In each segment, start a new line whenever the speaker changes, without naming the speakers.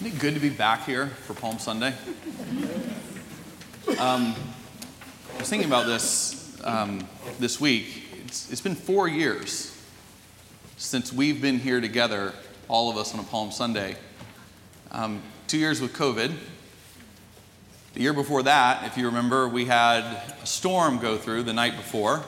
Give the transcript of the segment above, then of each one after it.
Isn't it good to be back here for Palm Sunday? Um, I was thinking about this um, this week. It's, it's been four years since we've been here together, all of us on a Palm Sunday. Um, two years with COVID. The year before that, if you remember, we had a storm go through the night before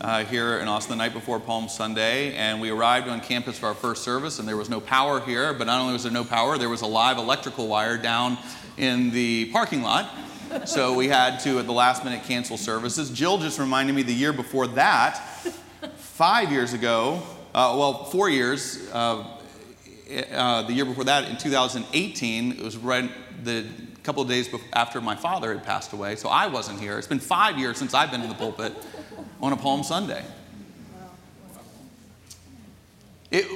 uh, here in Austin the night before Palm Sunday, and we arrived on campus for our first service, and there was no power here. But not only was there no power, there was a live electrical wire down in the parking lot. So we had to, at the last minute, cancel services. Jill just reminded me the year before that, five years ago, uh, well, four years, uh, uh, the year before that, in 2018, it was right the couple of days after my father had passed away, so I wasn't here. It's been five years since I've been in the pulpit on a Palm Sunday. It,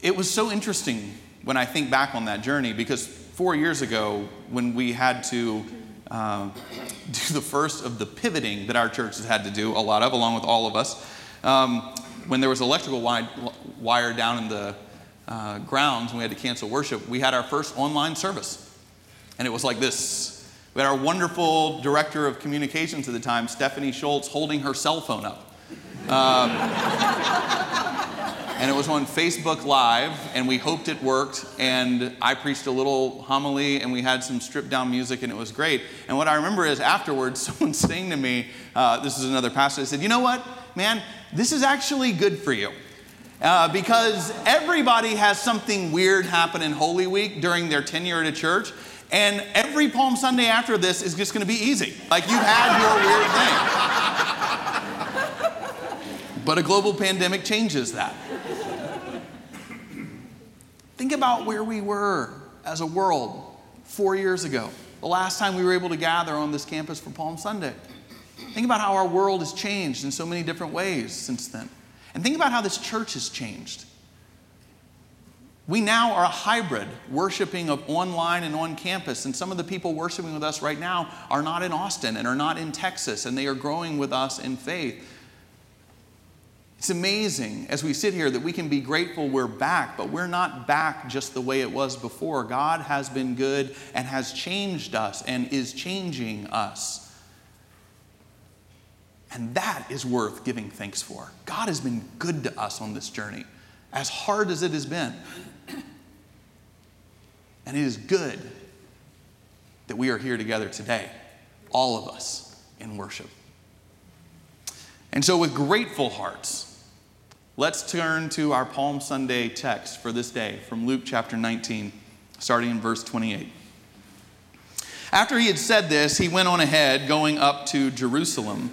it was so interesting when I think back on that journey because four years ago, when we had to uh, do the first of the pivoting that our church has had to do, a lot of, along with all of us, um, when there was electrical wire down in the uh, grounds and we had to cancel worship, we had our first online service. And it was like this our wonderful director of communications at the time, Stephanie Schultz, holding her cell phone up. Um, and it was on Facebook Live, and we hoped it worked. And I preached a little homily, and we had some stripped down music, and it was great. And what I remember is afterwards, someone saying to me, uh, this is another pastor, they said, You know what, man, this is actually good for you. Uh, because everybody has something weird happen in Holy Week during their tenure at a church. And every Palm Sunday after this is just going to be easy. Like you had your weird thing. But a global pandemic changes that. Think about where we were as a world four years ago, the last time we were able to gather on this campus for Palm Sunday. Think about how our world has changed in so many different ways since then. And think about how this church has changed. We now are a hybrid, worshiping of online and on campus. And some of the people worshiping with us right now are not in Austin and are not in Texas, and they are growing with us in faith. It's amazing as we sit here that we can be grateful we're back, but we're not back just the way it was before. God has been good and has changed us and is changing us. And that is worth giving thanks for. God has been good to us on this journey, as hard as it has been. And it is good that we are here together today, all of us in worship. And so, with grateful hearts, let's turn to our Palm Sunday text for this day from Luke chapter 19, starting in verse 28. After he had said this, he went on ahead, going up to Jerusalem.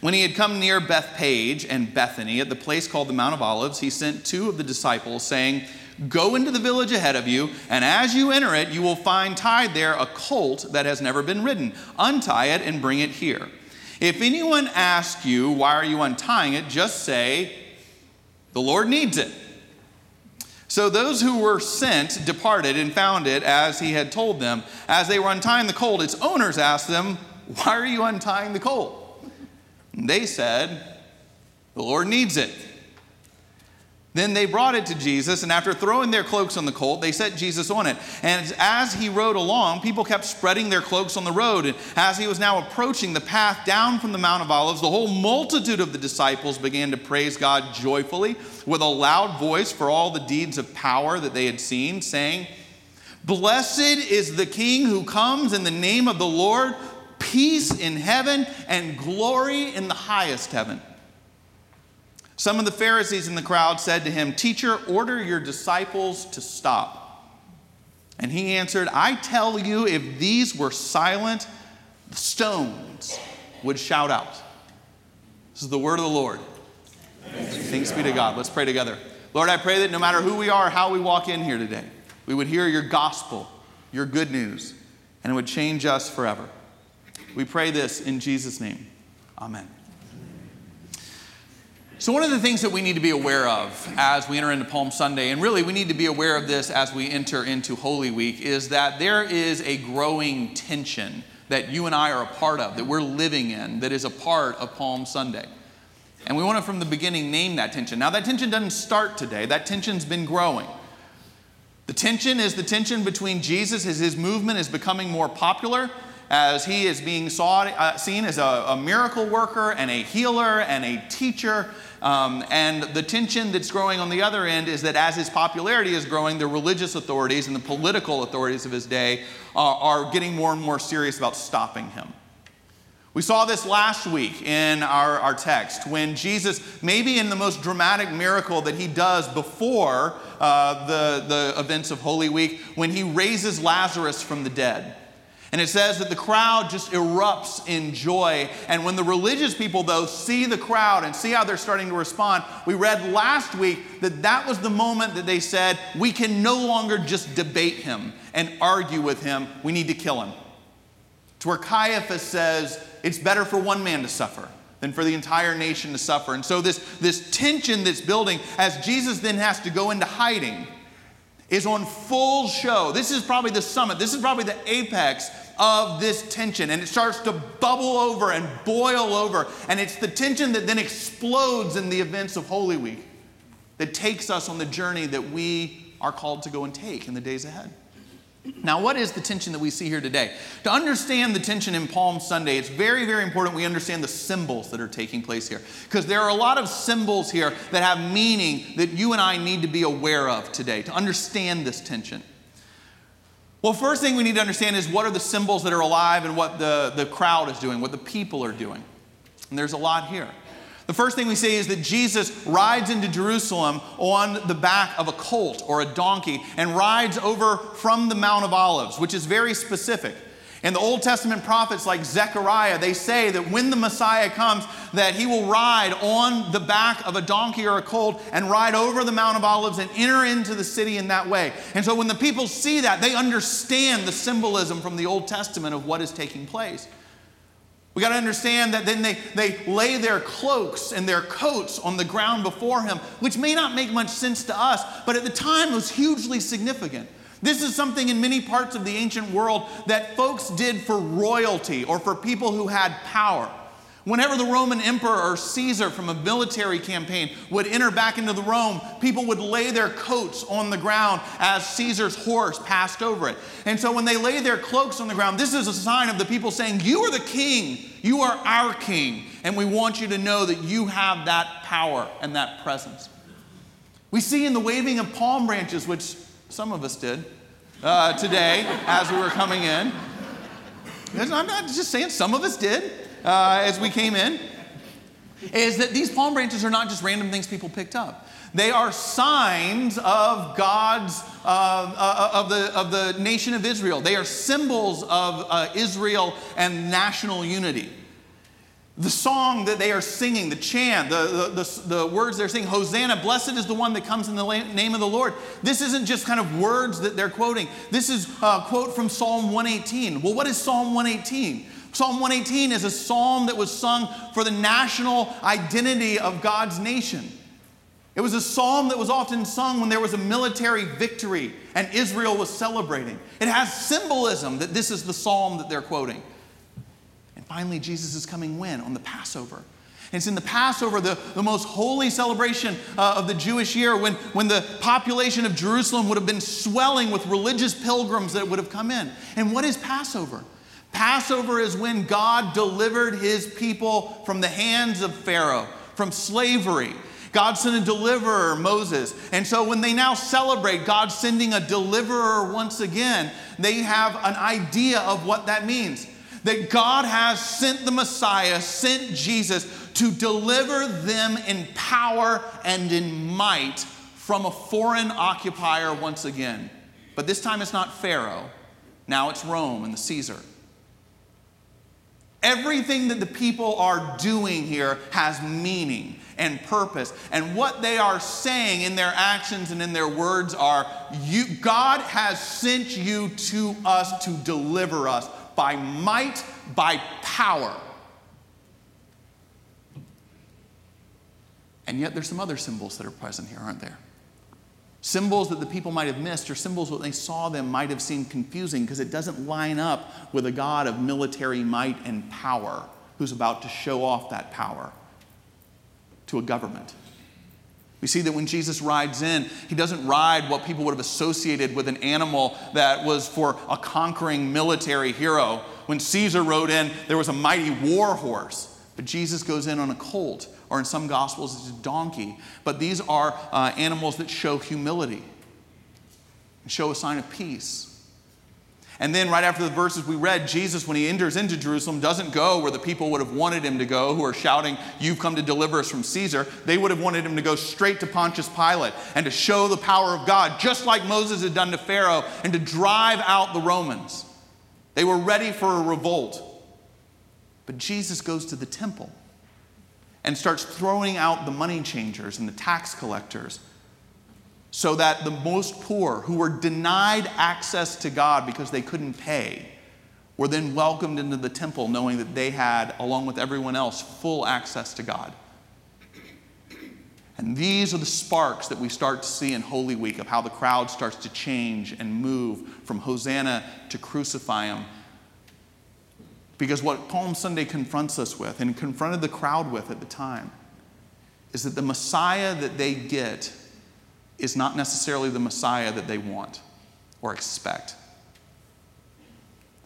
When he had come near Bethphage and Bethany at the place called the Mount of Olives, he sent two of the disciples, saying, Go into the village ahead of you, and as you enter it, you will find tied there a colt that has never been ridden. Untie it and bring it here. If anyone asks you, Why are you untying it? just say, The Lord needs it. So those who were sent departed and found it as he had told them. As they were untying the colt, its owners asked them, Why are you untying the colt? And they said, The Lord needs it. Then they brought it to Jesus, and after throwing their cloaks on the colt, they set Jesus on it. And as he rode along, people kept spreading their cloaks on the road. And as he was now approaching the path down from the Mount of Olives, the whole multitude of the disciples began to praise God joyfully with a loud voice for all the deeds of power that they had seen, saying, Blessed is the King who comes in the name of the Lord, peace in heaven and glory in the highest heaven. Some of the Pharisees in the crowd said to him, Teacher, order your disciples to stop. And he answered, I tell you, if these were silent, the stones would shout out. This is the word of the Lord. Thanks, Thanks be to God. Let's pray together. Lord, I pray that no matter who we are, how we walk in here today, we would hear your gospel, your good news, and it would change us forever. We pray this in Jesus' name. Amen. So, one of the things that we need to be aware of as we enter into Palm Sunday, and really we need to be aware of this as we enter into Holy Week, is that there is a growing tension that you and I are a part of, that we're living in, that is a part of Palm Sunday. And we want to, from the beginning, name that tension. Now, that tension doesn't start today, that tension's been growing. The tension is the tension between Jesus as his movement is becoming more popular, as he is being uh, seen as a, a, miracle worker and a healer and a teacher. Um, and the tension that's growing on the other end is that as his popularity is growing, the religious authorities and the political authorities of his day uh, are getting more and more serious about stopping him. We saw this last week in our, our text when Jesus, maybe in the most dramatic miracle that he does before uh, the, the events of Holy Week, when he raises Lazarus from the dead. And it says that the crowd just erupts in joy. And when the religious people, though, see the crowd and see how they're starting to respond, we read last week that that was the moment that they said, We can no longer just debate him and argue with him. We need to kill him. To where Caiaphas says, It's better for one man to suffer than for the entire nation to suffer. And so, this, this tension that's building as Jesus then has to go into hiding is on full show. This is probably the summit, this is probably the apex of this tension. And it starts to bubble over and boil over. And it's the tension that then explodes in the events of Holy Week that takes us on the journey that we are called to go and take in the days ahead. Now, what is the tension that we see here today? To understand the tension in Palm Sunday, it's very, very important we understand the symbols that are taking place here. Because there are a lot of symbols here that have meaning that you and I need to be aware of today to understand this tension. Well, first thing we need to understand is what are the symbols that are alive and what the, the crowd is doing, what the people are doing. And there's a lot here. The first thing we see is that Jesus rides into Jerusalem on the back of a colt or a donkey and rides over from the Mount of Olives, which is very specific. And the Old Testament prophets like Zechariah, they say that when the Messiah comes, that he will ride on the back of a donkey or a colt and ride over the Mount of Olives and enter into the city in that way. And so when the people see that, they understand the symbolism from the Old Testament of what is taking place. We got to understand that then they, they lay their cloaks and their coats on the ground before him, which may not make much sense to us, but at the time was hugely significant. This is something in many parts of the ancient world that folks did for royalty or for people who had power. Whenever the Roman emperor or Caesar from a military campaign would enter back into the Rome, people would lay their coats on the ground as Caesar's horse passed over it. And so when they lay their cloaks on the ground, this is a sign of the people saying, You are the king, you are our king, and we want you to know that you have that power and that presence. We see in the waving of palm branches, which some of us did uh, today as we were coming in. I'm not just saying some of us did uh, as we came in is that these palm branches are not just random things people picked up. They are signs of God's, uh, uh, of, the, of the nation of Israel. They are symbols of uh, Israel and national unity. The song that they are singing, the chant, the, the, the, the, words they're singing, Hosanna, blessed is the one that comes in the name of the Lord. This isn't just kind of words that they're quoting. This is a quote from Psalm 118. Well, what is Psalm 118? Psalm 118 is a psalm that was sung for the national identity of God's nation. It was a psalm that was often sung when there was a military victory and Israel was celebrating. It has symbolism that this is the psalm that they're quoting. And finally, Jesus is coming when? On the Passover. And it's in the Passover, the, the most holy celebration uh, of the Jewish year, when, when the population of Jerusalem would have been swelling with religious pilgrims that would have come in. And what is Passover? Passover is when God delivered his people from the hands of Pharaoh, from slavery. God sent a deliverer, Moses. And so when they now celebrate God sending a deliverer once again, they have an idea of what that means. That God has sent the Messiah, sent Jesus to deliver them in power and in might from a foreign occupier once again. But this time it's not Pharaoh, now it's Rome and the Caesar. Everything that the people are doing here has meaning and purpose. And what they are saying in their actions and in their words are you, God has sent you to us to deliver us by might, by power. And yet there's some other symbols that are present here, aren't there? Symbols that the people might have missed, or symbols when they saw them might have seemed confusing because it doesn't line up with a God of military might and power who's about to show off that power to a government. We see that when Jesus rides in, he doesn't ride what people would have associated with an animal that was for a conquering military hero. When Caesar rode in, there was a mighty war horse. But Jesus goes in on a colt, or in some gospels, it's a donkey. But these are uh, animals that show humility, and show a sign of peace. And then, right after the verses we read, Jesus, when he enters into Jerusalem, doesn't go where the people would have wanted him to go, who are shouting, You've come to deliver us from Caesar. They would have wanted him to go straight to Pontius Pilate and to show the power of God, just like Moses had done to Pharaoh, and to drive out the Romans. They were ready for a revolt. But Jesus goes to the temple and starts throwing out the money changers and the tax collectors so that the most poor, who were denied access to God because they couldn't pay, were then welcomed into the temple knowing that they had, along with everyone else, full access to God. And these are the sparks that we start to see in Holy Week of how the crowd starts to change and move from Hosanna to crucify him. Because what Palm Sunday confronts us with and confronted the crowd with at the time is that the Messiah that they get is not necessarily the Messiah that they want or expect.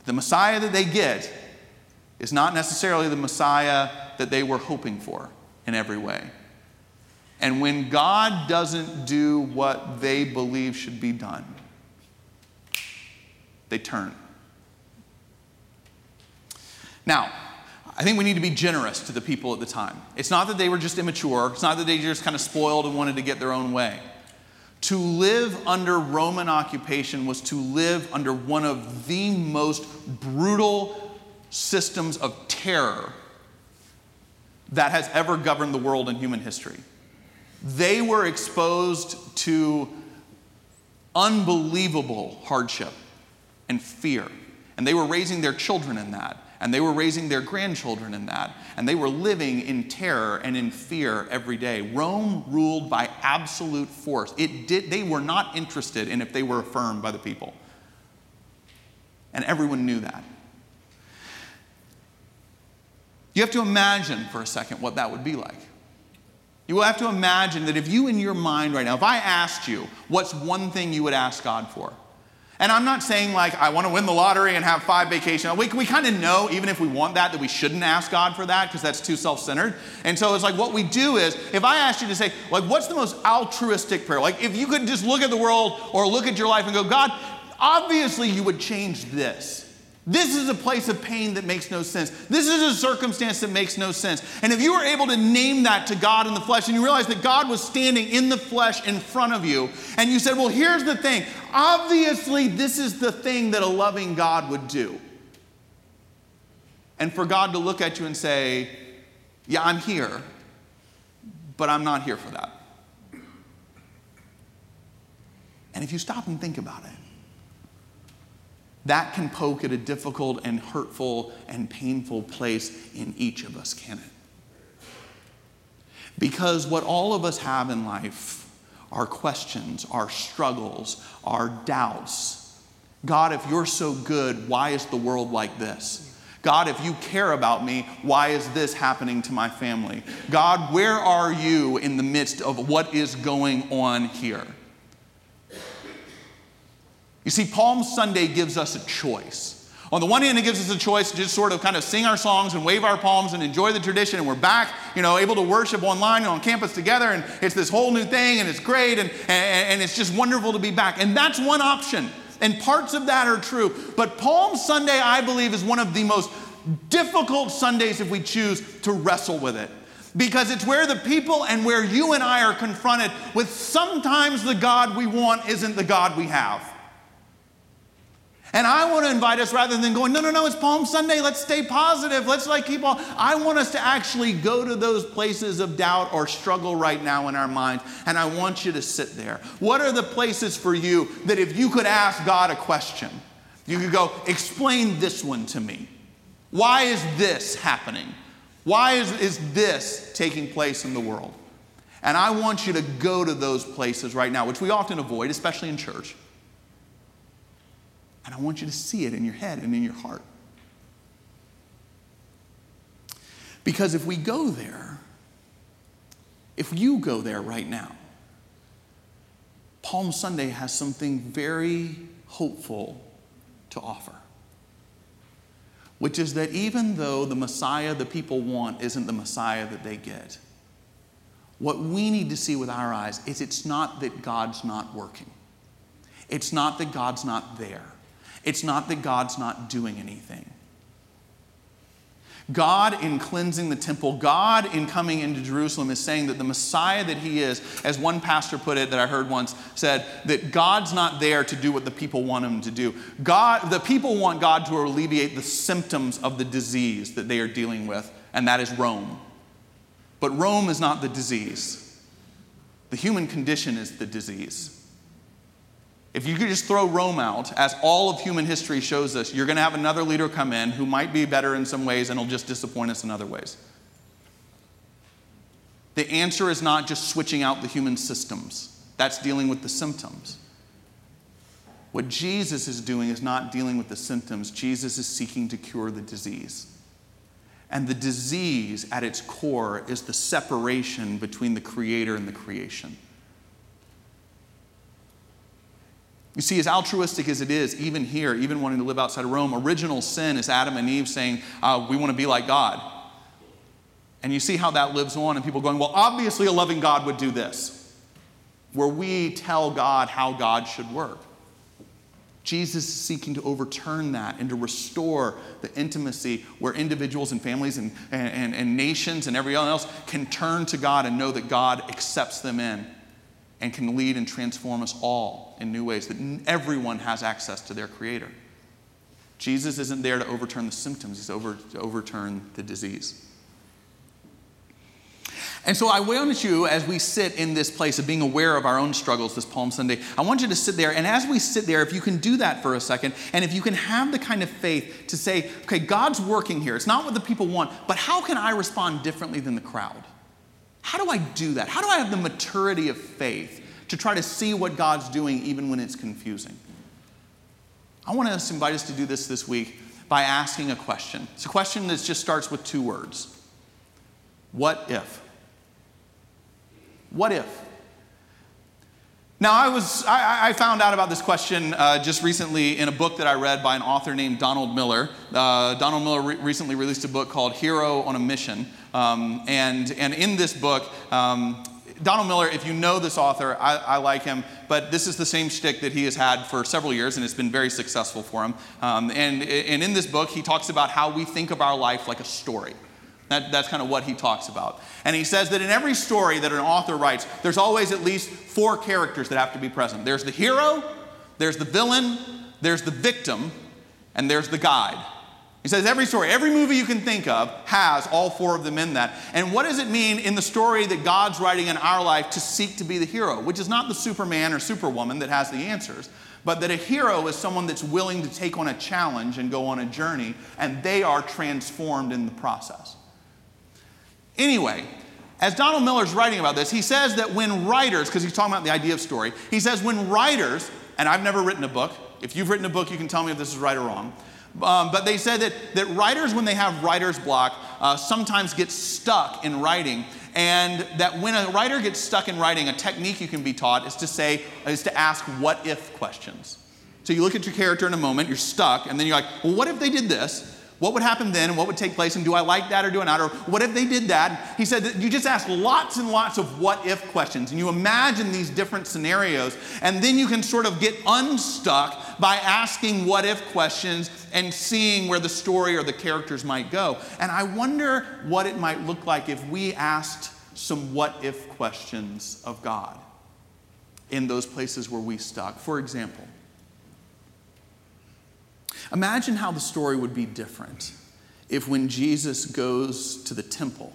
The Messiah that they get is not necessarily the Messiah that they were hoping for in every way. And when God doesn't do what they believe should be done, they turn. Now, I think we need to be generous to the people at the time. It's not that they were just immature, it's not that they just kind of spoiled and wanted to get their own way. To live under Roman occupation was to live under one of the most brutal systems of terror that has ever governed the world in human history. They were exposed to unbelievable hardship and fear, and they were raising their children in that and they were raising their grandchildren in that, and they were living in terror and in fear every day. Rome ruled by absolute force. It did, they were not interested in if they were affirmed by the people. And everyone knew that. You have to imagine for a second what that would be like. You will have to imagine that if you, in your mind right now, if I asked you, what's one thing you would ask God for? And I'm not saying like I want to win the lottery and have five vacations. We, we kind of know, even if we want that, that we shouldn't ask God for that because that's too self centered. And so it's like what we do is if I asked you to say, like, what's the most altruistic prayer? Like, if you could just look at the world or look at your life and go, God, obviously you would change this. This is a place of pain that makes no sense. This is a circumstance that makes no sense. And if you were able to name that to God in the flesh and you realize that God was standing in the flesh in front of you, and you said, Well, here's the thing. Obviously, this is the thing that a loving God would do. And for God to look at you and say, Yeah, I'm here, but I'm not here for that. And if you stop and think about it, that can poke at a difficult and hurtful and painful place in each of us, can it? Because what all of us have in life are questions, our struggles, our doubts. God, if you're so good, why is the world like this? God, if you care about me, why is this happening to my family? God, where are you in the midst of what is going on here? You see, Palm Sunday gives us a choice. On the one hand, it gives us a choice to just sort of kind of sing our songs and wave our palms and enjoy the tradition, and we're back, you know, able to worship online and on campus together, and it's this whole new thing, and it's great, and, and, and it's just wonderful to be back. And that's one option, and parts of that are true. But Palm Sunday, I believe, is one of the most difficult Sundays if we choose to wrestle with it because it's where the people and where you and I are confronted with sometimes the God we want isn't the God we have. And I want to invite us rather than going, no, no, no, it's Palm Sunday, let's stay positive, let's like keep on. I want us to actually go to those places of doubt or struggle right now in our minds, and I want you to sit there. What are the places for you that if you could ask God a question, you could go, explain this one to me? Why is this happening? Why is, is this taking place in the world? And I want you to go to those places right now, which we often avoid, especially in church. And I want you to see it in your head and in your heart. Because if we go there, if you go there right now, Palm Sunday has something very hopeful to offer, which is that even though the Messiah the people want isn't the Messiah that they get, what we need to see with our eyes is it's not that God's not working. It's not that God's not there. It's not that God's not doing anything. God, in cleansing the temple, God, in coming into Jerusalem, is saying that the Messiah that he is, as one pastor put it that I heard once, said that God's not there to do what the people want him to do. God, the people want God to alleviate the symptoms of the disease that they are dealing with, and that is Rome. But Rome is not the disease, the human condition is the disease. If you could just throw Rome out, as all of human history shows us, you're going to have another leader come in who might be better in some ways and will just disappoint us in other ways. The answer is not just switching out the human systems, that's dealing with the symptoms. What Jesus is doing is not dealing with the symptoms, Jesus is seeking to cure the disease. And the disease at its core is the separation between the Creator and the creation. You see, as altruistic as it is, even here, even wanting to live outside of Rome, original sin is Adam and Eve saying, uh, We want to be like God. And you see how that lives on, and people going, Well, obviously a loving God would do this, where we tell God how God should work. Jesus is seeking to overturn that and to restore the intimacy where individuals and families and, and, and nations and everyone else can turn to God and know that God accepts them in and can lead and transform us all in new ways, that everyone has access to their Creator. Jesus isn't there to overturn the symptoms, He's over, to overturn the disease. And so I want you, as we sit in this place of being aware of our own struggles this Palm Sunday, I want you to sit there. And as we sit there, if you can do that for a second, and if you can have the kind of faith to say, okay, God's working here. It's not what the people want, but how can I respond differently than the crowd? How do I do that? How do I have the maturity of faith to try to see what God's doing even when it's confusing? I want to invite us to do this this week by asking a question. It's a question that just starts with two words What if? What if? Now, I, was, I, I, found out about this question uh, just recently in a book that I read by an author named Donald Miller. Uh, Donald Miller re- recently released a book called Hero on a Mission. Um, and, and in this book, um, Donald Miller, if you know this author, I, I, like him, but this is the same shtick that he has had for several years, and it's been very successful for him. Um, and, and in this book, he talks about how we think of our life like a story. That, that's kind of what he talks about. And he says that in every story that an author writes, there's always at least four characters that have to be present there's the hero, there's the villain, there's the victim, and there's the guide. He says every story, every movie you can think of has all four of them in that. And what does it mean in the story that God's writing in our life to seek to be the hero, which is not the Superman or Superwoman that has the answers, but that a hero is someone that's willing to take on a challenge and go on a journey, and they are transformed in the process. Anyway, as Donald Miller's writing about this, he says that when writers, because he's talking about the idea of story, he says when writers, and I've never written a book, if you've written a book, you can tell me if this is right or wrong. Um, but they said that, that writers, when they have writer's block, uh, sometimes get stuck in writing. And that when a writer gets stuck in writing, a technique you can be taught is to say, is to ask what if questions. So you look at your character in a moment, you're stuck, and then you're like, well, what if they did this? What would happen then and what would take place? And do I like that or do I not? Or what if they did that? He said that you just ask lots and lots of what if questions and you imagine these different scenarios and then you can sort of get unstuck by asking what if questions and seeing where the story or the characters might go. And I wonder what it might look like if we asked some what if questions of God in those places where we stuck. For example, Imagine how the story would be different if when Jesus goes to the temple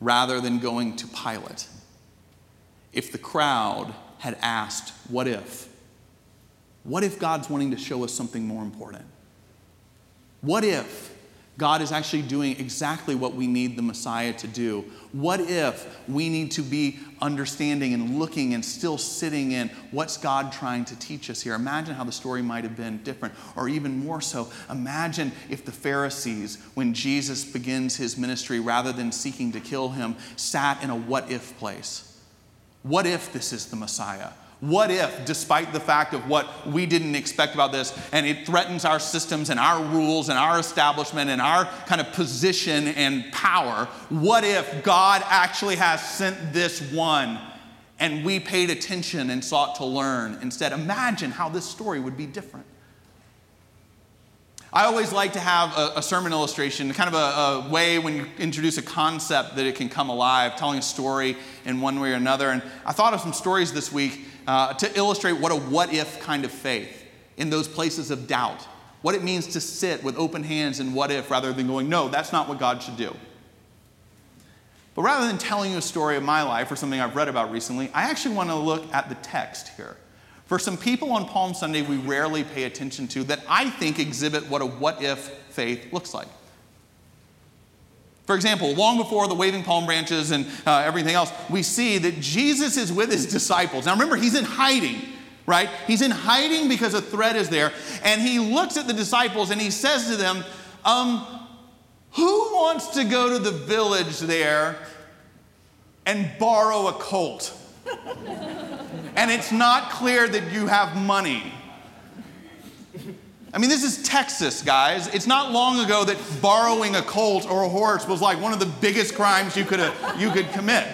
rather than going to Pilate, if the crowd had asked, What if? What if God's wanting to show us something more important? What if God is actually doing exactly what we need the Messiah to do. What if we need to be understanding and looking and still sitting in what's God trying to teach us here? Imagine how the story might have been different. Or even more so, imagine if the Pharisees, when Jesus begins his ministry, rather than seeking to kill him, sat in a what if place. What if this is the Messiah? What if, despite the fact of what we didn't expect about this, and it threatens our systems and our rules and our establishment and our kind of position and power, what if God actually has sent this one and we paid attention and sought to learn instead? Imagine how this story would be different. I always like to have a, a sermon illustration, kind of a, a, way when you introduce a concept that it can come alive, telling a story in one way or another. And I thought of some stories this week uh, to illustrate what a what if kind of faith in those places of doubt, what it means to sit with open hands and what if rather than going, no, that's not what God should do. But rather than telling you a story of my life or something I've read about recently, I actually want to look at the text here. For some people on Palm Sunday, we rarely pay attention to that I think exhibit what a what if faith looks like. For example, long before the waving palm branches and uh, everything else, we see that Jesus is with his disciples. Now remember, he's in hiding, right? He's in hiding because a threat is there. And he looks at the disciples and he says to them, um, Who wants to go to the village there and borrow a colt? and it's not clear that you have money. I mean, this is Texas, guys. It's not long ago that borrowing a colt or a horse was like one of the biggest crimes you could, you could commit.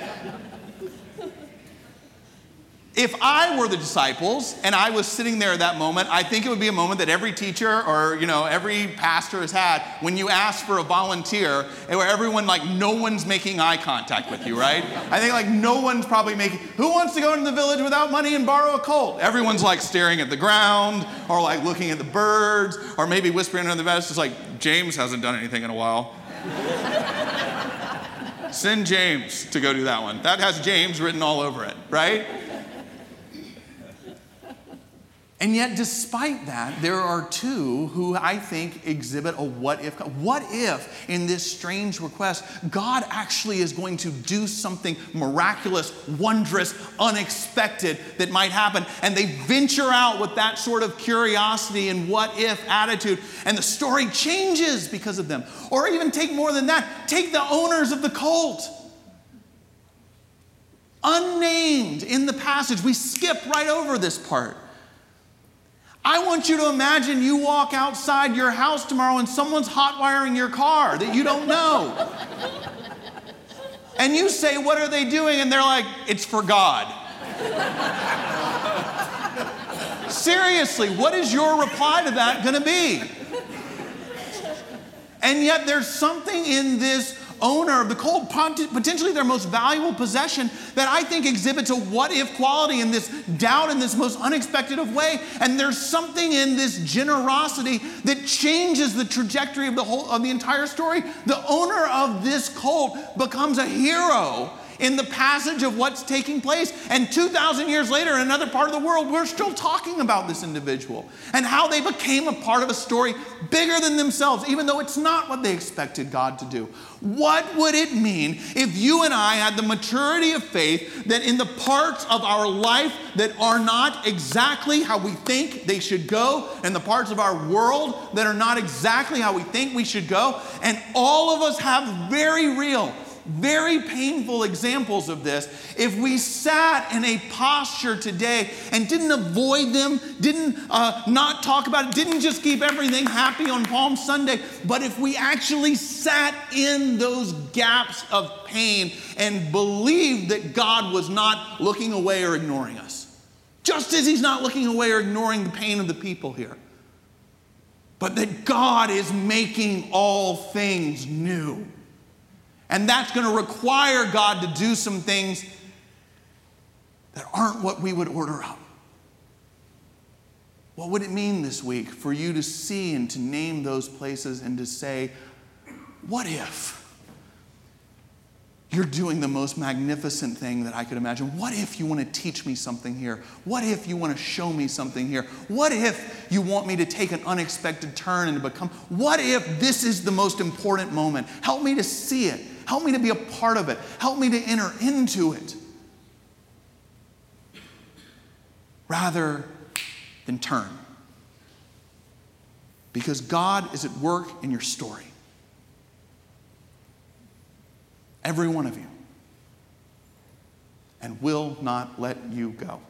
If I were the disciples and I was sitting there at that moment, I think it would be a moment that every teacher or you know every pastor has had when you ask for a volunteer, and where everyone like no one's making eye contact with you, right? I think like no one's probably making. Who wants to go into the village without money and borrow a colt? Everyone's like staring at the ground or like looking at the birds or maybe whispering under the vest. It's like James hasn't done anything in a while. Send James to go do that one. That has James written all over it, right? And yet, despite that, there are two who I think exhibit a what if. What if, in this strange request, God actually is going to do something miraculous, wondrous, unexpected that might happen? And they venture out with that sort of curiosity and what if attitude, and the story changes because of them. Or even take more than that, take the owners of the cult unnamed in the passage. We skip right over this part. I want you to imagine you walk outside your house tomorrow and someone's hot wiring your car that you don't know. and you say, What are they doing? And they're like, It's for God. Seriously, what is your reply to that going to be? And yet, there's something in this owner of the colt, potentially their most valuable possession, that I think exhibits a what if quality in this doubt in this most unexpected of way. And there's something in this generosity that changes the trajectory of the whole of the entire story. The owner of this colt becomes a hero in the passage of what's taking place. And 2,000 years later, in another part of the world, we're still talking about this individual and how they became a part of a story bigger than themselves, even though it's not what they expected God to do. What would it mean if you and I had the maturity of faith that in the parts of our life that are not exactly how we think they should go, and the parts of our world that are not exactly how we think we should go, and all of us have very real, very painful examples of this. If we sat in a posture today and didn't avoid them, didn't uh, not talk about it, didn't just keep everything happy on Palm Sunday, but if we actually sat in those gaps of pain and believed that God was not looking away or ignoring us, just as He's not looking away or ignoring the pain of the people here but that God is making all things new. And that's going to require God to do some things that aren't what we would order up. What would it mean this week for you to see and to name those places and to say, what if? You're doing the most magnificent thing that I could imagine. What if you want to teach me something here? What if you want to show me something here? What if you want me to take an unexpected turn and to become? What if this is the most important moment? Help me to see it. Help me to be a part of it. Help me to enter into it. Rather than turn. Because God is at work in your story. Every one of you. And will not let you go.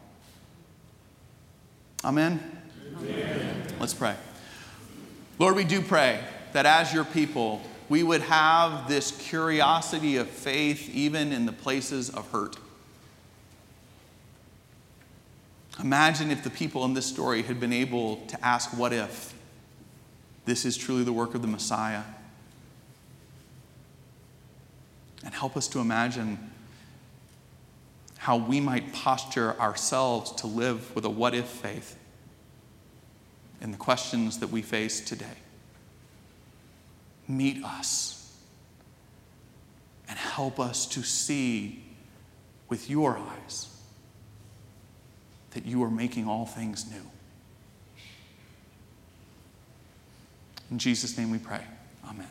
Amen? Amen? Let's pray. Lord, we do pray that as your people, we would have this curiosity of faith even in the places of hurt. Imagine if the people in this story had been able to ask, What if this is truly the work of the Messiah? And help us to imagine how we might posture ourselves to live with a what if faith in the questions that we face today. Meet us and help us to see with your eyes that you are making all things new. In Jesus' name we pray. Amen.